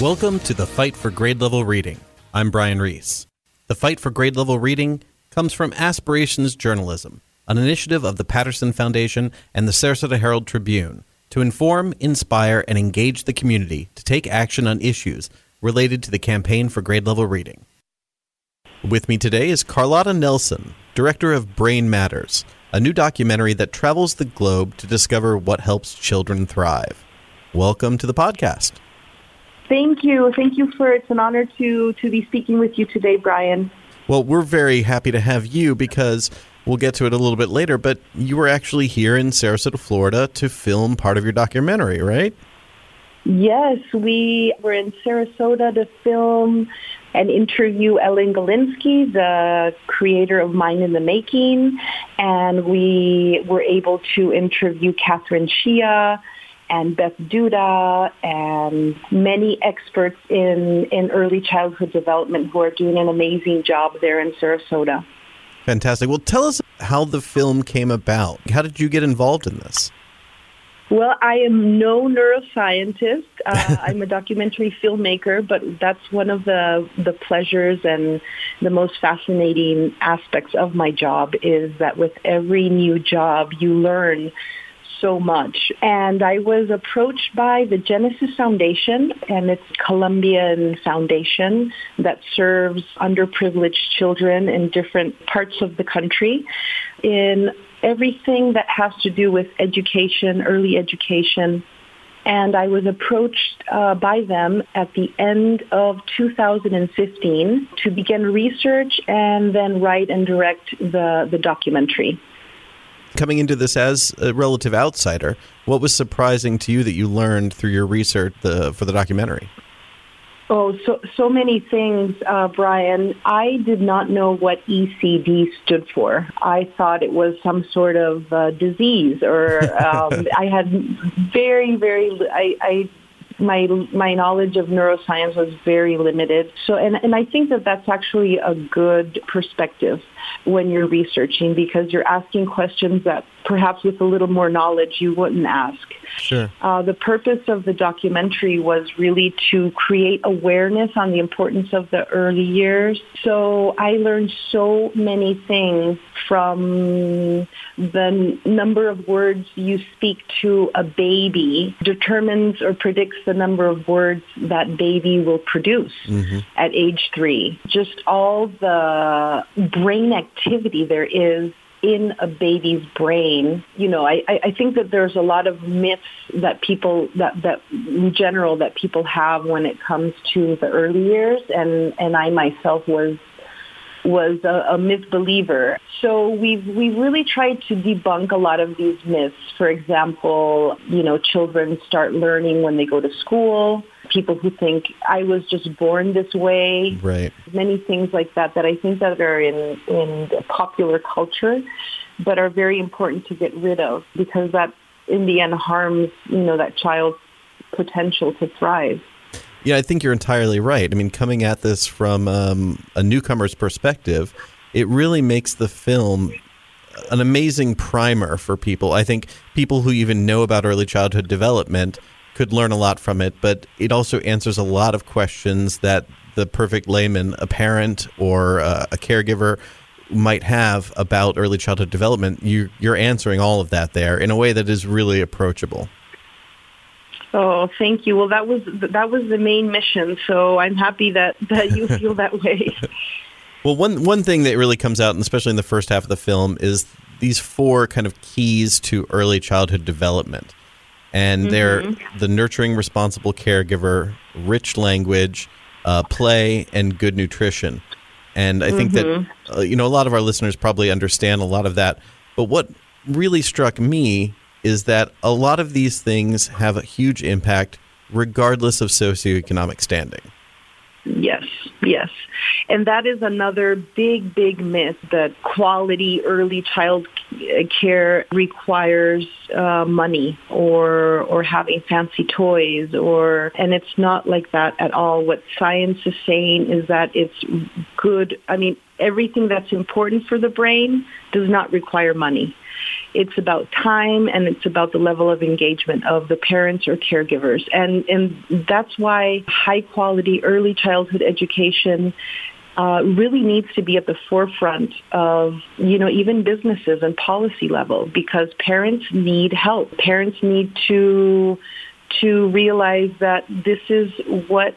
Welcome to the Fight for Grade Level Reading. I'm Brian Reese. The Fight for Grade Level Reading comes from Aspirations Journalism, an initiative of the Patterson Foundation and the Sarasota Herald Tribune to inform, inspire, and engage the community to take action on issues related to the campaign for grade level reading. With me today is Carlota Nelson, director of Brain Matters, a new documentary that travels the globe to discover what helps children thrive. Welcome to the podcast. Thank you. Thank you for it's an honor to to be speaking with you today, Brian. Well, we're very happy to have you because we'll get to it a little bit later, but you were actually here in Sarasota, Florida to film part of your documentary, right? Yes, we were in Sarasota to film and interview Ellen Galinsky, the creator of Mind in the Making, and we were able to interview Catherine Shia, and Beth Duda and many experts in, in early childhood development who are doing an amazing job there in Sarasota. Fantastic. Well, tell us how the film came about. How did you get involved in this? Well, I am no neuroscientist. Uh, I'm a documentary filmmaker, but that's one of the the pleasures and the most fascinating aspects of my job is that with every new job you learn so much. And I was approached by the Genesis Foundation, and it's Colombian foundation that serves underprivileged children in different parts of the country in everything that has to do with education, early education. And I was approached uh, by them at the end of 2015 to begin research and then write and direct the, the documentary coming into this as a relative outsider, what was surprising to you that you learned through your research the, for the documentary? Oh, so so many things, uh, Brian. I did not know what ECD stood for. I thought it was some sort of uh, disease, or um, I had very, very. I, I my my knowledge of neuroscience was very limited. So, and and I think that that's actually a good perspective when you're researching because you're asking questions that perhaps with a little more knowledge you wouldn't ask. Sure. Uh, the purpose of the documentary was really to create awareness on the importance of the early years. So I learned so many things from the number of words you speak to a baby determines or predicts the number of words that baby will produce mm-hmm. at age three. Just all the brain activity there is in a baby's brain. You know, I, I think that there's a lot of myths that people that that in general that people have when it comes to the early years, and and I myself was was a, a misbeliever. So we've we've really tried to debunk a lot of these myths. For example, you know, children start learning when they go to school. People who think I was just born this way. Right. Many things like that that I think that are in in popular culture, but are very important to get rid of because that in the end harms you know that child's potential to thrive. Yeah, I think you're entirely right. I mean, coming at this from um, a newcomer's perspective, it really makes the film an amazing primer for people. I think people who even know about early childhood development could learn a lot from it, but it also answers a lot of questions that the perfect layman, a parent or uh, a caregiver, might have about early childhood development. You, you're answering all of that there in a way that is really approachable. Oh, thank you. Well, that was that was the main mission. So I'm happy that that you feel that way. well, one one thing that really comes out, and especially in the first half of the film, is these four kind of keys to early childhood development, and mm-hmm. they're the nurturing, responsible caregiver, rich language, uh, play, and good nutrition. And I think mm-hmm. that uh, you know a lot of our listeners probably understand a lot of that. But what really struck me is that a lot of these things have a huge impact regardless of socioeconomic standing. Yes, yes. And that is another big, big myth that quality early child care requires uh, money or or having fancy toys or and it's not like that at all. What science is saying is that it's good. I mean, everything that's important for the brain does not require money. It's about time and it's about the level of engagement of the parents or caregivers. And, and that's why high quality early childhood education uh, really needs to be at the forefront of, you know, even businesses and policy level because parents need help. Parents need to to realize that this is what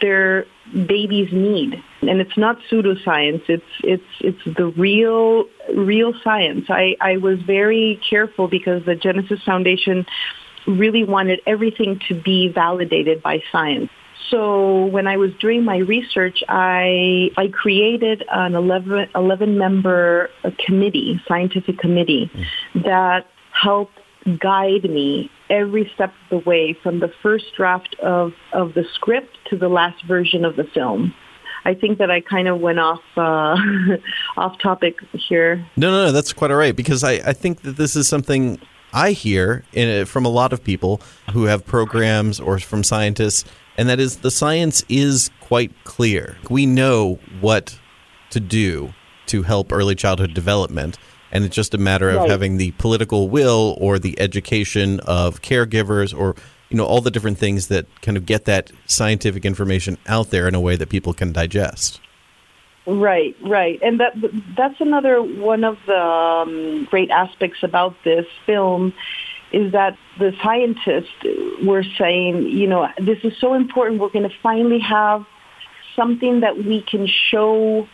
their babies need. And it's not pseudoscience. It's it's it's the real real science. I i was very careful because the genesis foundation really wanted everything to be validated by science. So when I was doing my research, I I created an 11, 11 member committee, scientific committee, mm. that helped guide me every step of the way from the first draft of, of the script to the last version of the film. I think that I kind of went off uh, off topic here. No, no, no, that's quite all right because I, I think that this is something I hear in, from a lot of people who have programs or from scientists, and that is the science is quite clear. We know what to do to help early childhood development and it's just a matter of right. having the political will or the education of caregivers or you know all the different things that kind of get that scientific information out there in a way that people can digest. Right right. And that that's another one of the um, great aspects about this film is that the scientists were saying you know this is so important. We're going to finally have something that we can show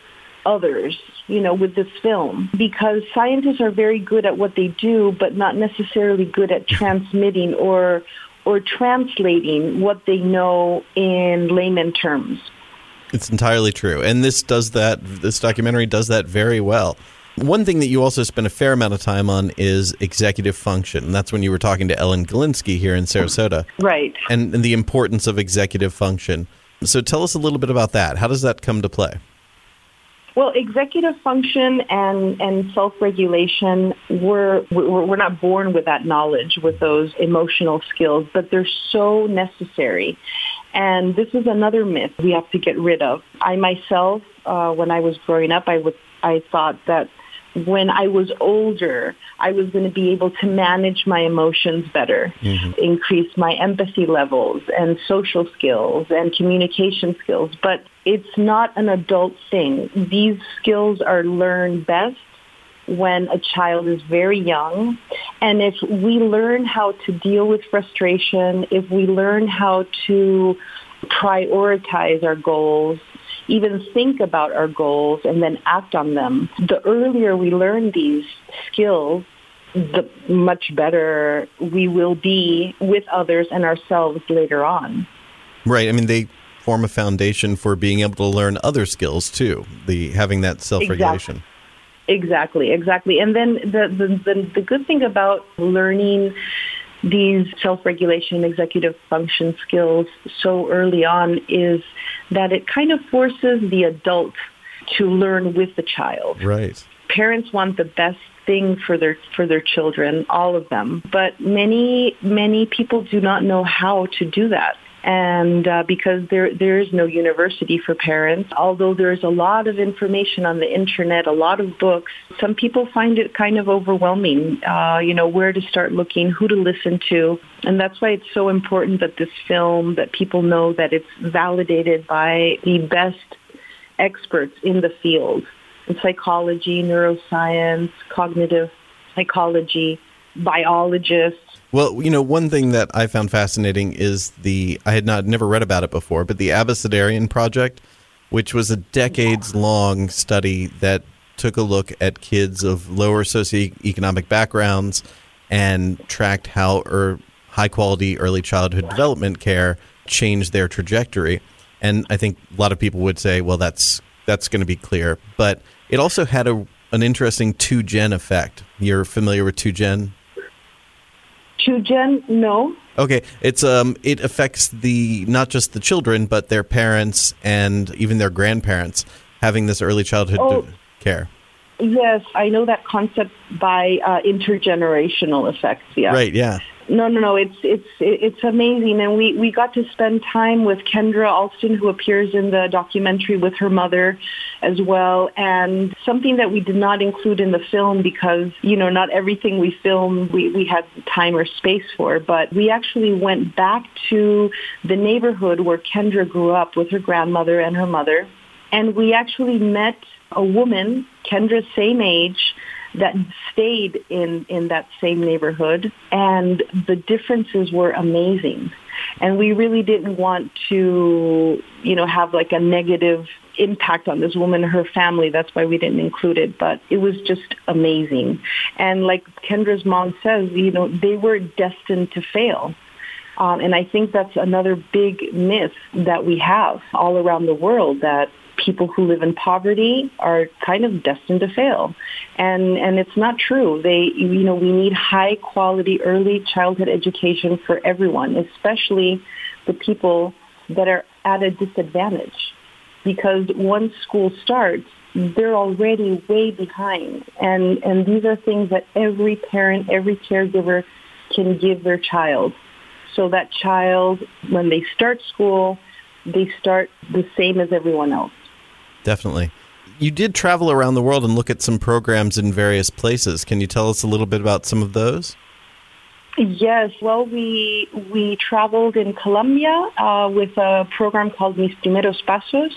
others, you know, with this film because scientists are very good at what they do, but not necessarily good at transmitting or or translating what they know in layman terms. It's entirely true. And this does that this documentary does that very well. One thing that you also spend a fair amount of time on is executive function. And that's when you were talking to Ellen Galinsky here in Sarasota. Right. And, and the importance of executive function. So tell us a little bit about that. How does that come to play? Well, executive function and, and self-regulation, we're, we're, we're not born with that knowledge, with those emotional skills, but they're so necessary. And this is another myth we have to get rid of. I myself, uh, when I was growing up, I, would, I thought that when I was older, I was going to be able to manage my emotions better, mm-hmm. increase my empathy levels and social skills and communication skills. But it's not an adult thing. These skills are learned best when a child is very young. And if we learn how to deal with frustration, if we learn how to prioritize our goals, even think about our goals and then act on them. The earlier we learn these skills, the much better we will be with others and ourselves later on. Right. I mean, they form a foundation for being able to learn other skills too. The having that self-regulation. Exactly. Exactly. exactly. And then the, the the the good thing about learning these self-regulation executive function skills so early on is that it kind of forces the adult to learn with the child. Right. Parents want the best thing for their for their children, all of them. But many many people do not know how to do that and uh, because there there is no university for parents although there's a lot of information on the internet a lot of books some people find it kind of overwhelming uh, you know where to start looking who to listen to. And that's why it's so important that this film that people know that it's validated by the best experts in the field. In psychology neuroscience cognitive psychology biologists well, you know, one thing that I found fascinating is the I had not never read about it before, but the Abecedarian project, which was a decades long study that took a look at kids of lower socioeconomic backgrounds and tracked how er, high quality early childhood development care changed their trajectory. And I think a lot of people would say, well, that's that's going to be clear, but it also had a an interesting two gen effect. You're familiar with two gen? Children, no. Okay, it's um, it affects the not just the children, but their parents and even their grandparents having this early childhood oh, care. Yes, I know that concept by uh, intergenerational effects. Yeah. Right. Yeah. No, no, no. It's it's it's amazing, and we we got to spend time with Kendra Alston, who appears in the documentary with her mother, as well. And something that we did not include in the film because you know not everything we film we we had time or space for, but we actually went back to the neighborhood where Kendra grew up with her grandmother and her mother, and we actually met a woman, Kendra's same age that stayed in, in that same neighborhood and the differences were amazing. And we really didn't want to, you know, have like a negative impact on this woman and her family. That's why we didn't include it. But it was just amazing. And like Kendra's mom says, you know, they were destined to fail. Um, and I think that's another big myth that we have all around the world that people who live in poverty are kind of destined to fail. And, and it's not true. They, you know, we need high quality early childhood education for everyone, especially the people that are at a disadvantage. Because once school starts, they're already way behind. And, and these are things that every parent, every caregiver can give their child. So that child, when they start school, they start the same as everyone else definitely. You did travel around the world and look at some programs in various places. Can you tell us a little bit about some of those? Yes, well, we we traveled in Colombia uh, with a program called Mis Primeros Pasos,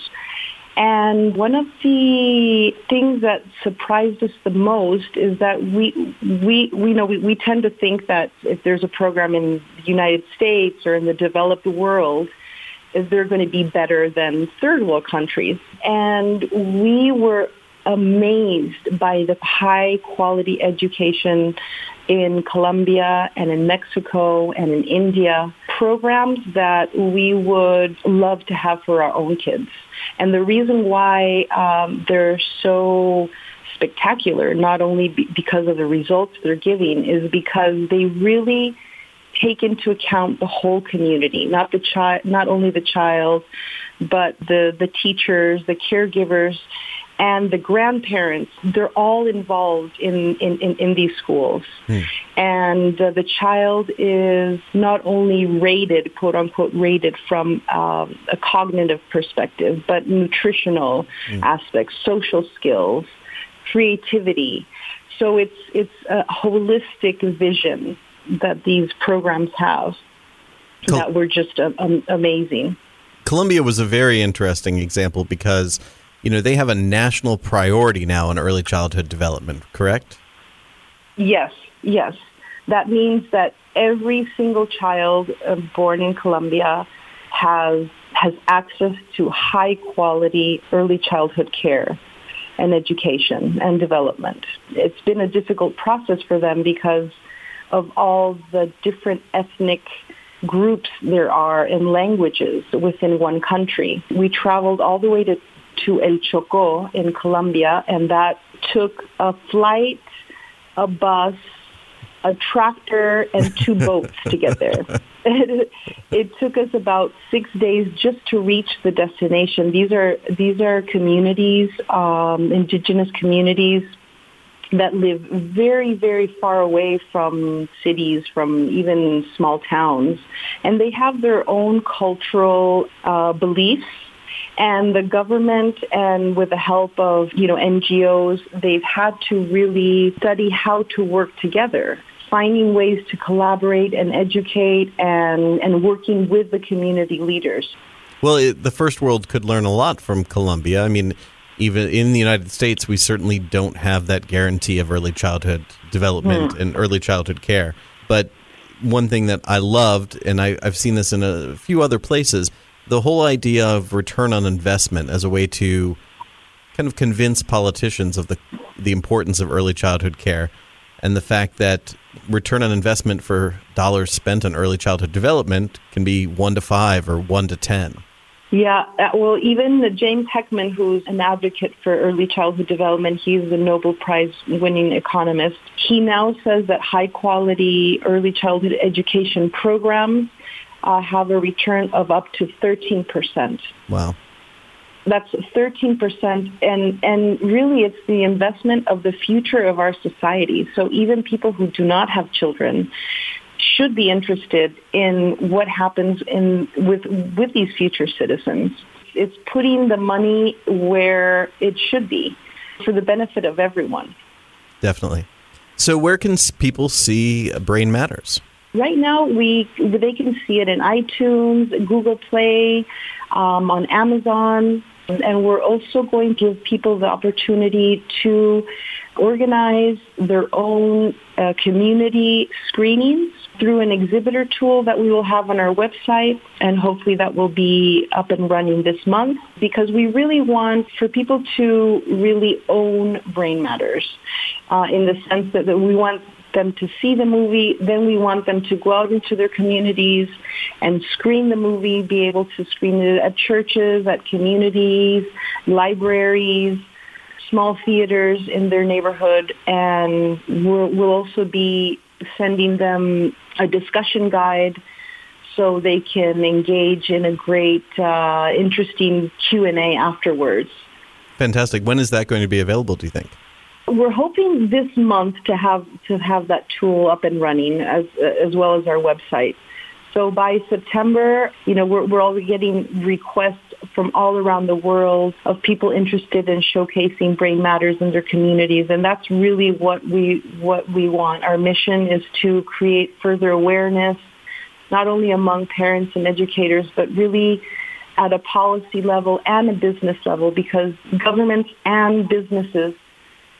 and one of the things that surprised us the most is that we we we know we, we tend to think that if there's a program in the United States or in the developed world, they're going to be better than third world countries. And we were amazed by the high quality education in Colombia and in Mexico and in India, programs that we would love to have for our own kids. And the reason why um, they're so spectacular, not only be- because of the results they're giving, is because they really take into account the whole community, not the child, not only the child, but the the teachers, the caregivers, and the grandparents. They're all involved in in, in, in these schools, hmm. and uh, the child is not only rated, quote unquote, rated from um, a cognitive perspective, but nutritional hmm. aspects, social skills, creativity. So it's it's a holistic vision that these programs have Col- that were just uh, um, amazing. Colombia was a very interesting example because you know they have a national priority now in early childhood development, correct? Yes, yes. That means that every single child uh, born in Colombia has has access to high quality early childhood care and education and development. It's been a difficult process for them because of all the different ethnic groups there are and languages within one country. We traveled all the way to, to El Choco in Colombia, and that took a flight, a bus, a tractor, and two boats to get there. It, it took us about six days just to reach the destination. These are these are communities, um, indigenous communities that live very, very far away from cities, from even small towns. And they have their own cultural uh, beliefs. And the government and with the help of, you know, NGOs, they've had to really study how to work together finding ways to collaborate and educate and, and working with the community leaders. Well, it, the first world could learn a lot from Colombia. I mean, even in the United States, we certainly don't have that guarantee of early childhood development mm. and early childhood care. But one thing that I loved, and I, I've seen this in a few other places, the whole idea of return on investment as a way to kind of convince politicians of the the importance of early childhood care and the fact that return on investment for dollars spent on early childhood development can be 1 to 5 or 1 to 10. Yeah, uh, well, even James Heckman, who's an advocate for early childhood development, he's the Nobel Prize winning economist. He now says that high quality early childhood education programs uh, have a return of up to 13%. Wow. That's 13%. And, and really, it's the investment of the future of our society. So even people who do not have children should be interested in what happens in with with these future citizens. It's putting the money where it should be for the benefit of everyone. Definitely. So, where can people see Brain Matters? Right now, we they can see it in iTunes, Google Play, um, on Amazon, and we're also going to give people the opportunity to organize their own uh, community screenings through an exhibitor tool that we will have on our website and hopefully that will be up and running this month because we really want for people to really own brain matters uh, in the sense that, that we want them to see the movie. Then we want them to go out into their communities and screen the movie, be able to screen it at churches, at communities, libraries, small theaters in their neighborhood. And we'll, we'll also be sending them a discussion guide so they can engage in a great, uh, interesting Q&A afterwards. Fantastic. When is that going to be available, do you think? We're hoping this month to have to have that tool up and running as as well as our website. So by September, you know, we're we're already getting requests from all around the world of people interested in showcasing brain matters in their communities and that's really what we what we want. Our mission is to create further awareness not only among parents and educators but really at a policy level and a business level because governments and businesses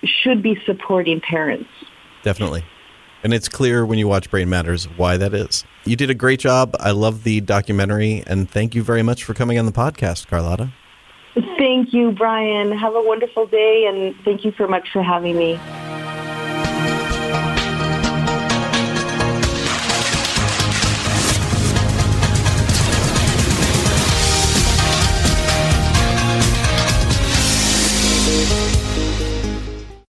should be supporting parents. Definitely. And it's clear when you watch Brain Matters why that is. You did a great job. I love the documentary, and thank you very much for coming on the podcast, Carlota. Thank you, Brian. Have a wonderful day, and thank you so much for having me.